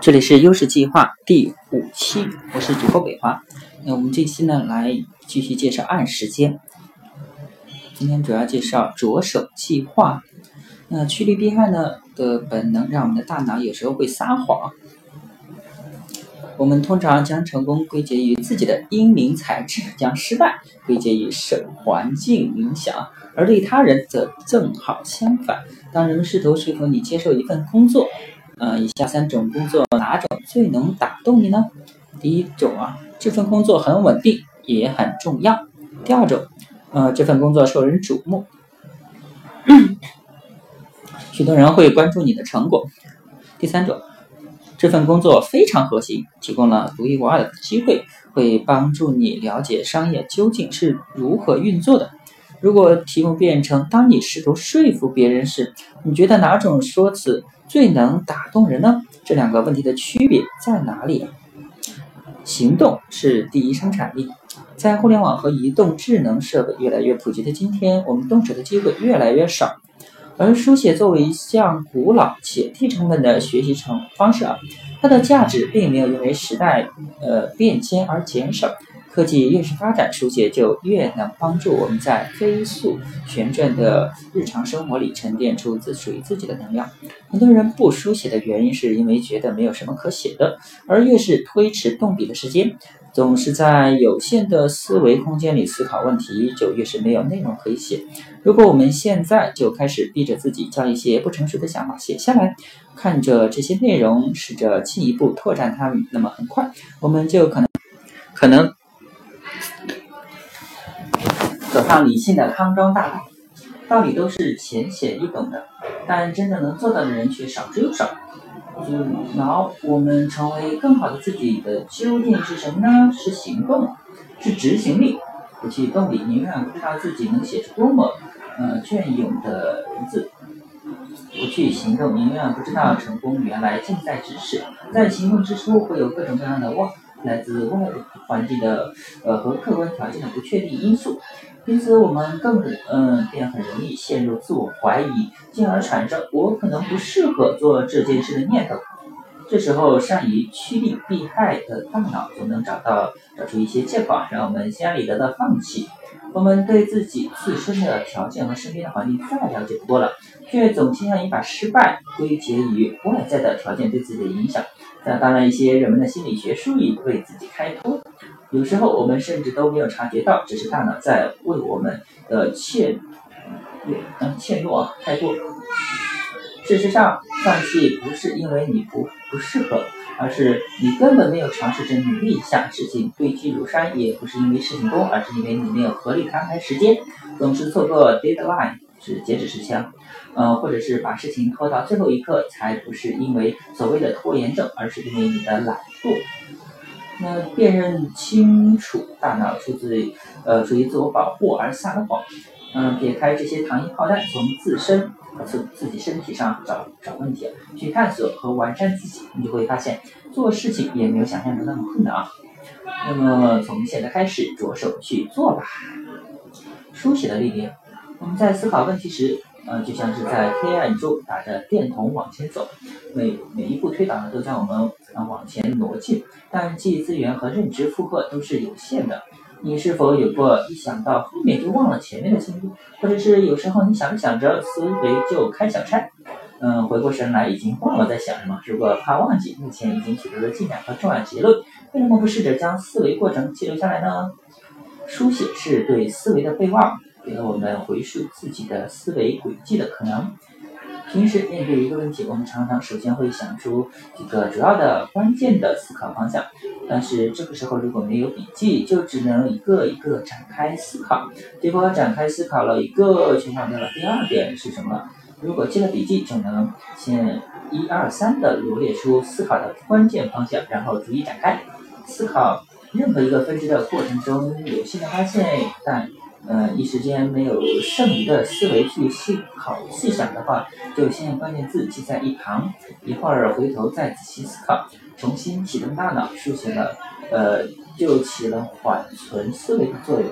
这里是优势计划第五期，我是主播北华。那我们这期呢，来继续介绍按时间。今天主要介绍着手计划。那趋利避害呢的本能，让我们的大脑有时候会撒谎。我们通常将成功归结于自己的英明才智，将失败归结于受环境影响，而对他人则正好相反。当人们试图说服你接受一份工作，呃，以下三种工作哪种最能打动你呢？第一种啊，这份工作很稳定，也很重要。第二种，呃，这份工作受人瞩目，许多人会关注你的成果。第三种，这份工作非常核心，提供了独一无二的机会，会帮助你了解商业究竟是如何运作的。如果题目变成当你试图说服别人时，你觉得哪种说辞最能打动人呢？这两个问题的区别在哪里？行动是第一生产力。在互联网和移动智能设备越来越普及的今天，我们动手的机会越来越少，而书写作为一项古老且低成本的学习成方式啊，它的价值并没有因为时代呃变迁而减少。科技越是发展，书写就越能帮助我们在飞速旋转的日常生活里沉淀出自属于自己的能量。很多人不书写的原因，是因为觉得没有什么可写的，而越是推迟动笔的时间，总是在有限的思维空间里思考问题，就越是没有内容可以写。如果我们现在就开始逼着自己将一些不成熟的想法写下来，看着这些内容，试着进一步拓展它们，那么很快我们就可能可能。走上理性的康庄大道，道理都是浅显易懂的，但真正能做到的人却少之又少。阻挠我们成为更好的自己的究竟是什么呢？是行动，是执行力。不去动笔，你永远不知道自己能写出多么呃隽永的文字；不去行动，你永远不知道成功原来近在咫尺。在行动之初，会有各种各样的望。来自外环境的呃和客观条件的不确定因素，因此我们更嗯便很容易陷入自我怀疑，进而产生我可能不适合做这件事的念头。这时候善于趋利避害的大脑总能找到找出一些借口，让我们心安理得的放弃。我们对自己自身的条件和身边的环境再了解不多了，却总倾向于把失败归结于外在的条件对自己的影响。那当然，一些热门的心理学术语为自己开脱。有时候我们甚至都没有察觉到，只是大脑在为我们的怯嗯怯懦啊开脱。事实上，放弃不是因为你不不适合，而是你根本没有尝试着努力一下。事情堆积如山，也不是因为事情多，而是因为你没有合理安排时间，总是错过 deadline。是截止时间，呃，或者是把事情拖到最后一刻，才不是因为所谓的拖延症，而是因为你的懒惰。那辨认清楚大脑出自呃出于自我保护而撒的谎，嗯，撇开这些糖衣炮弹，从自身从自己身体上找找问题，去探索和完善自己，你就会发现做事情也没有想象中那么困难啊。那么从现在开始着手去做吧，书写的力量。我们在思考问题时，呃，就像是在黑暗中打着电筒往前走，每每一步推导呢，都将我们呃往前挪进。但记忆资源和认知负荷都是有限的。你是否有过一想到后面就忘了前面的经历，或者是有时候你想着想着思维就开小差，嗯，回过神来已经忘了在想什么。如果怕忘记目前已经取得的进展和重要结论，为什么不试着将思维过程记录下来呢？书写是对思维的备忘。给了我们回溯自己的思维轨迹的可能。平时面对一个问题，我们常常首先会想出几个主要的、关键的思考方向。但是这个时候如果没有笔记，就只能一个一个展开思考。结果展开思考了一个，却忘掉了第二点是什么。如果记了笔记，就能先一二三的罗列出思考的关键方向，然后逐一展开思考。任何一个分支的过程中，有新的发现，但。呃，一时间没有剩余的思维去细考细想的话，就先用关键字记在一旁，一会儿回头再仔细思考，重新启动大脑，书写了，呃，就起了缓存思维的作用。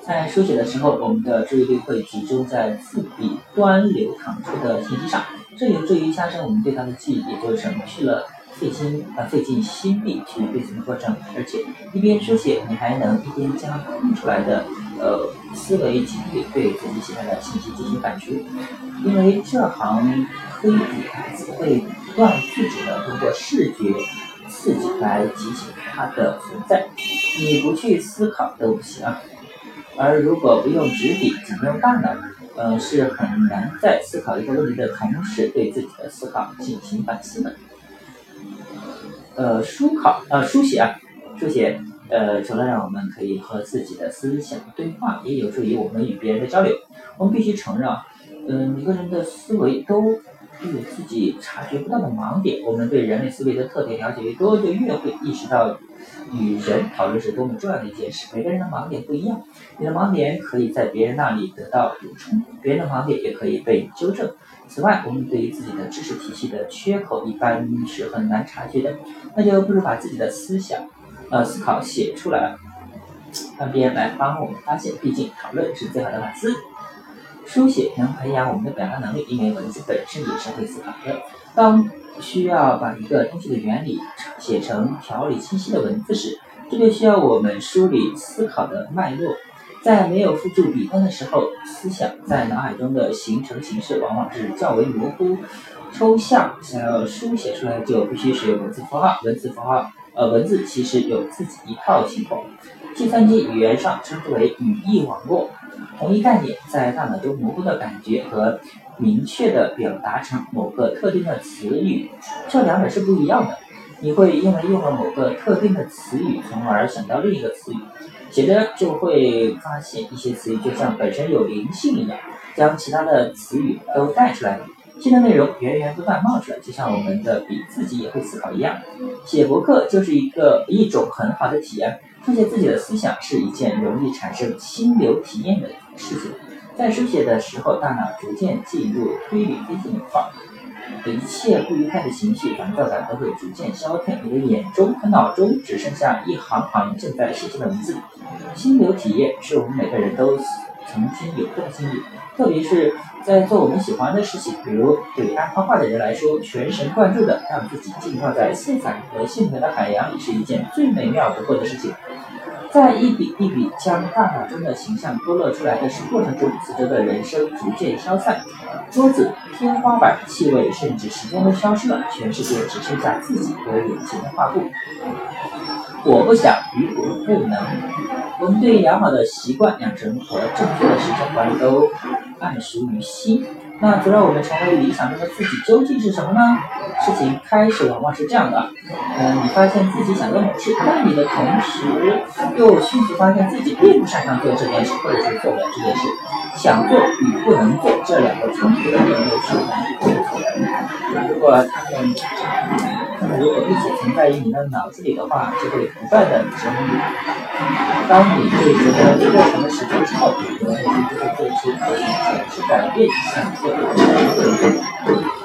在书写的时候，我们的注意力会集中在字笔端流淌出的信息上，这有助于加深我们对它的记忆，也就省去了费心呃费尽心力去背诵的过程，而且一边书写，你还能一边将空出来的呃思维精力对自己写下的信息进行反刍，因为这行黑笔会不断自主的通过视觉刺激来提醒它的存在，你不去思考都不行。而如果不用纸笔，仅用大脑，呃，是很难在思考一个问题的同时对自己的思考进行反思的。呃，书考呃书写啊，书写呃，除了让我们可以和自己的思想对话，也有助于我们与别人的交流。我们必须承认啊，嗯，每个人的思维都。有自己察觉不到的盲点，我们对人类思维的特点了解越多，就越会意识到与人讨论是多么重要的一件事。每个人的盲点不一样，你的盲点可以在别人那里得到补充，别人的盲点也可以被纠正。此外，我们对于自己的知识体系的缺口一般是很难察觉的，那就不如把自己的思想、呃思考写出来，让别人来帮我们发现。毕竟讨论是最好的反思。书写能培养我们的表达能力，因为文字本身也是会思考的。当需要把一个东西的原理写成条理清晰的文字时，这就需要我们梳理思考的脉络。在没有付诸笔端的时候，思想在脑海中的形成形式往往是较为模糊、抽象。想要书写出来，就必须使用文字符号。文字符号，呃，文字其实有自己一套系统。计算机语言上称之为语义网络。同一概念在大脑中模糊的感觉和明确的表达成某个特定的词语，这两者是不一样的。你会因为用了某个特定的词语，从而想到另一个词语，写着就会发现一些词语就像本身有灵性一样，将其他的词语都带出来，新的内容源源不断冒出来，就像我们的笔自己也会思考一样。写博客就是一个一种很好的体验。书写自己的思想是一件容易产生心流体验的事情。在书写的时候，大脑逐渐进入推理分析模块，一切不愉快的情绪、烦躁感都会逐渐消退。你的眼中和脑中只剩下一行行正在写进的文字。心流体验是我们每个人都曾经有过的经历，特别是在做我们喜欢的事情，比如对爱画画的人来说，全神贯注的让自己浸泡在色彩和线条的海洋里，是一件最美妙不过的事情。在一笔一笔将大脑中的形象勾勒出来的过程中，四周的人声逐渐消散，桌子、天花板、气味，甚至时间都消失了，全世界只剩下自己和眼前的画布。我不想，与我不能。我们对良好的习惯养成和正确的时间管理都暗熟于心。那除了我们成为理想中的自己，究竟是什么呢？事情开始往往是这样的：嗯，你发现自己想做某事，但你的同时又迅速发现自己并不擅长做这件事，或者是做不了这件事。想做与不能做这两个冲突的点又是难以沟通的。如果，他们如果一直存在于你的脑子里的话，就会不断的折磨你。当你对这个过程的时间之后，你的内心就会做出不同的去改变想做的事情。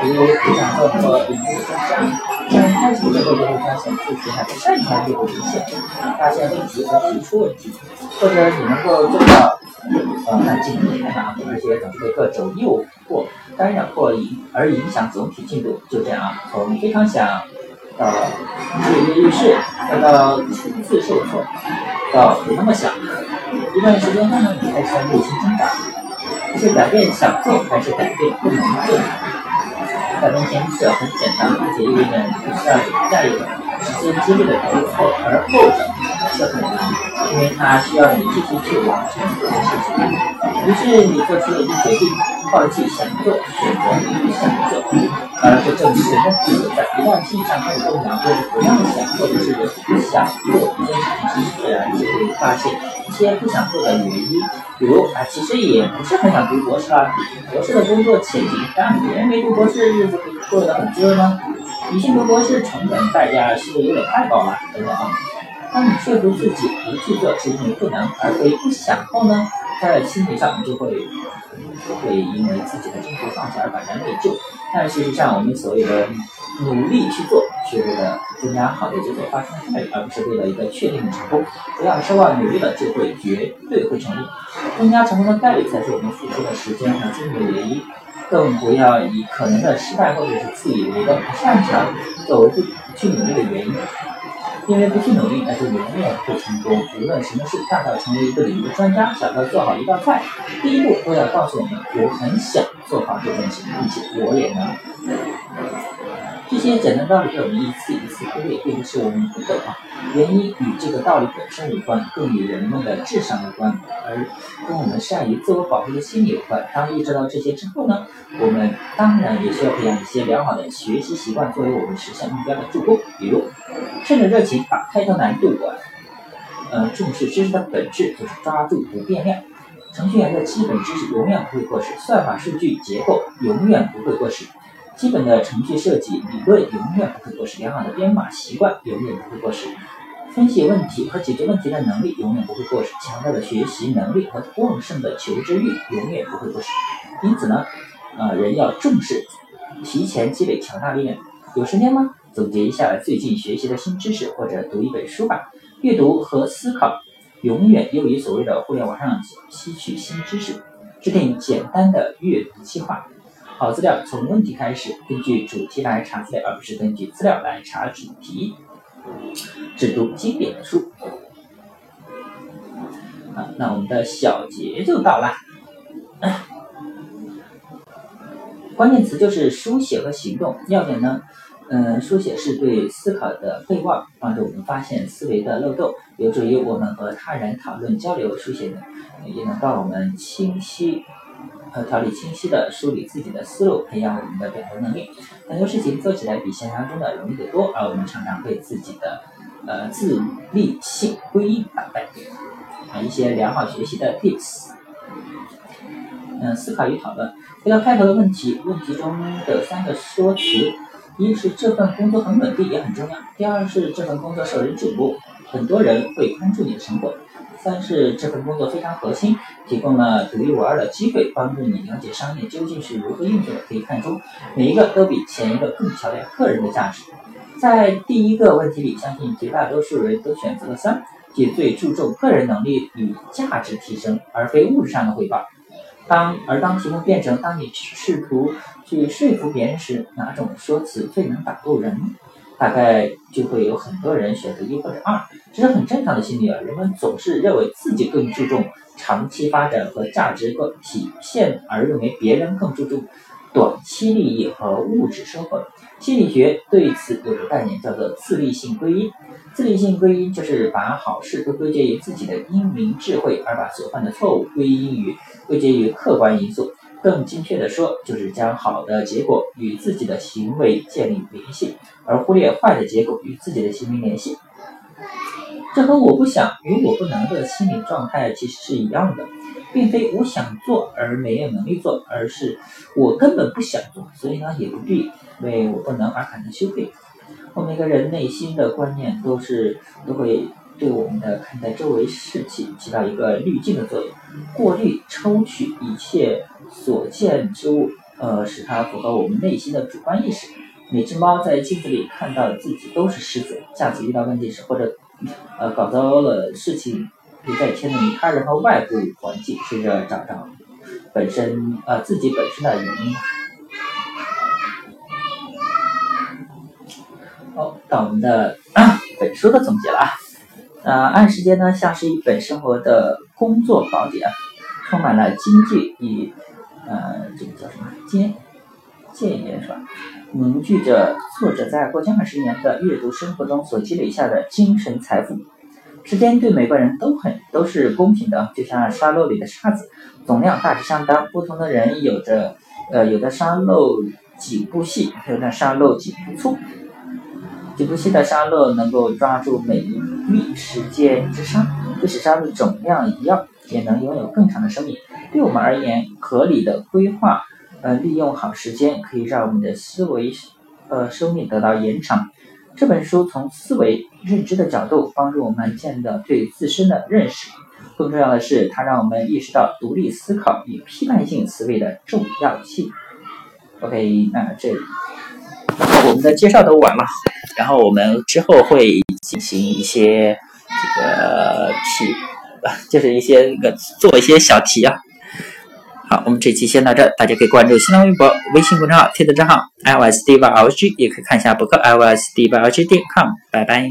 比如不想做做领域的专家，但开始的时候就会发现自己还不擅长这个一线，发现问题和提出问题，或者你能够做到呃很尽力开发，而且总是被各种诱惑干扰或影而影响总体进度。就这样啊，从非常想到跃跃欲试，再到初次受挫，到不那么想，一段时间后呢，你开始内心挣扎，是改变想做还是改变不能做？改变前者很简单，而且意味着你需要下一个时间精力的投入，而后者却很难，因为它需要你继续去完成这件事情。于是你做出了一个决定，放弃想做，选择不想做。而这正是问题所在。一旦心上开始动摇，或者不那么想做的事情，不想做一件事情，自然就会发现一些不想做的原因。比如啊，其实也不是很想读博士啊，博士的工作前景，但别人没读博士，日子过得很滋润吗。女性读博士成本代价是不是有点太高了？等等啊。当你说服自己不去做是因为不能，而非不想后呢，在心理上你就会不会因为自己的中途放弃而感到内疚。但事实上，我们所谓的努力去做，是为了增加好的结果发生的概率，而不是为了一个确定的成功。不要奢望努力了就会绝对会成功，增加成功的概率才是我们付出的时间和精力的原因。更不要以可能的失败或者是自以为的不擅长作为不去努力的原因。因为不去努力，那就永远不成功。无论什么事，大到成为一个领域的专家，小到做好一道菜，第一步都要告诉我们：我很想做好这件事，并且我也能。这些简单道理被我们一次一次忽略，并不是我们不懂啊，原因与这个道理本身无关，更与人们的智商有关，而跟我们善于自我保护的心理有关。当意识到这些之后呢，我们当然也需要培养一些良好的学习习惯，作为我们实现目标的助攻。比如，趁着热情把开头难度管。呃，重视知识的本质就是抓住不变量。程序员的基本知识永远不会过时，算法、数据结构永远不会过时。基本的程序设计理论永远不会过时，良好的编码习惯永远不会过时，分析问题和解决问题的能力永远不会过时，强大的学习能力和旺盛的求知欲永远不会过时。因此呢，呃，人要重视提前积累强大力量。有时间吗？总结一下最近学习的新知识，或者读一本书吧。阅读和思考永远优于所谓的互联网上吸取新知识。制定简单的阅读计划。好资料从问题开始，根据主题来查资料，而不是根据资料来查主题。只读经典的书。好，那我们的小结就到啦。关键词就是书写和行动。要点呢，嗯，书写是对思考的备忘，帮助我们发现思维的漏洞，有助于我们和他人讨论交流。书写呢，也能帮我们清晰。和条理清晰的梳理自己的思路，培养我们的表达能力。很多事情做起来比想象中的容易得多，而我们常常被自己的呃自立性归因打败。啊，一些良好学习的 tips。嗯，思考与讨论。回到开头的问题，问题中的三个说辞：一是这份工作很稳定也很重要；第二是这份工作受人瞩目，很多人会关注你的成果。三是这份工作非常核心，提供了独一无二的机会，帮助你了解商业究竟是如何运作的。可以看出，每一个都比前一个更强调个人的价值。在第一个问题里，相信绝大多数人都选择了三，即最注重个人能力与价值提升，而非物质上的回报。当而当题目变成当你试图去说服别人时，哪种说辞最能打动人？大概就会有很多人选择一或者二，这是很正常的心理啊。人们总是认为自己更注重长期发展和价值观体现，而认为别人更注重短期利益和物质生活。心理学对此有个概念叫做自利性归因。自利性归因就是把好事都归结于自己的英明智慧，而把所犯的错误归因于归结于客观因素。更精确的说，就是将好的结果与自己的行为建立联系，而忽略坏的结果与自己的行为联系。这和我不想与我不能的心理状态其实是一样的，并非我想做而没有能力做，而是我根本不想做，所以呢也不必为我不能而感到羞愧。我们每个人内心的观念都是都会。对我们的看待周围事情起到一个滤镜的作用，过滤、抽取一切所见之物，呃，使它符合我们内心的主观意识。每只猫在镜子里看到的自己都是狮子，下次遇到问题时或者呃搞糟了事情，可以再牵连他人和外部环境，试着找找本身呃自己本身的原因。好，到我们的 本书的总结了啊。呃，按时间呢，像是一本生活的工作宝典，充满了金句与呃，这个叫什么建建言是吧？凝聚着作者在过去二十年的阅读生活中所积累下的精神财富。时间对每个人都很都是公平的，就像沙漏里的沙子，总量大致相当。不同的人有着呃，有的沙漏几部细，有的沙漏几部粗。颈部细的沙漏能够抓住每一。粒时间之沙，即使沙的总量一样，也能拥有更长的生命。对我们而言，合理的规划，呃，利用好时间，可以让我们的思维，呃，生命得到延长。这本书从思维认知的角度，帮助我们建立对自身的认识。更重要的是，它让我们意识到独立思考与批判性思维的重要性。OK，那这我们的介绍都完了，然后我们之后会。进行一些这个题，就是一些那个做一些小题啊。好，我们这期先到这，大家可以关注新浪微博、微信公众号、推特账号 iosd 八 lg 也可以看一下博客 iosd 八 lg 点 com。拜拜。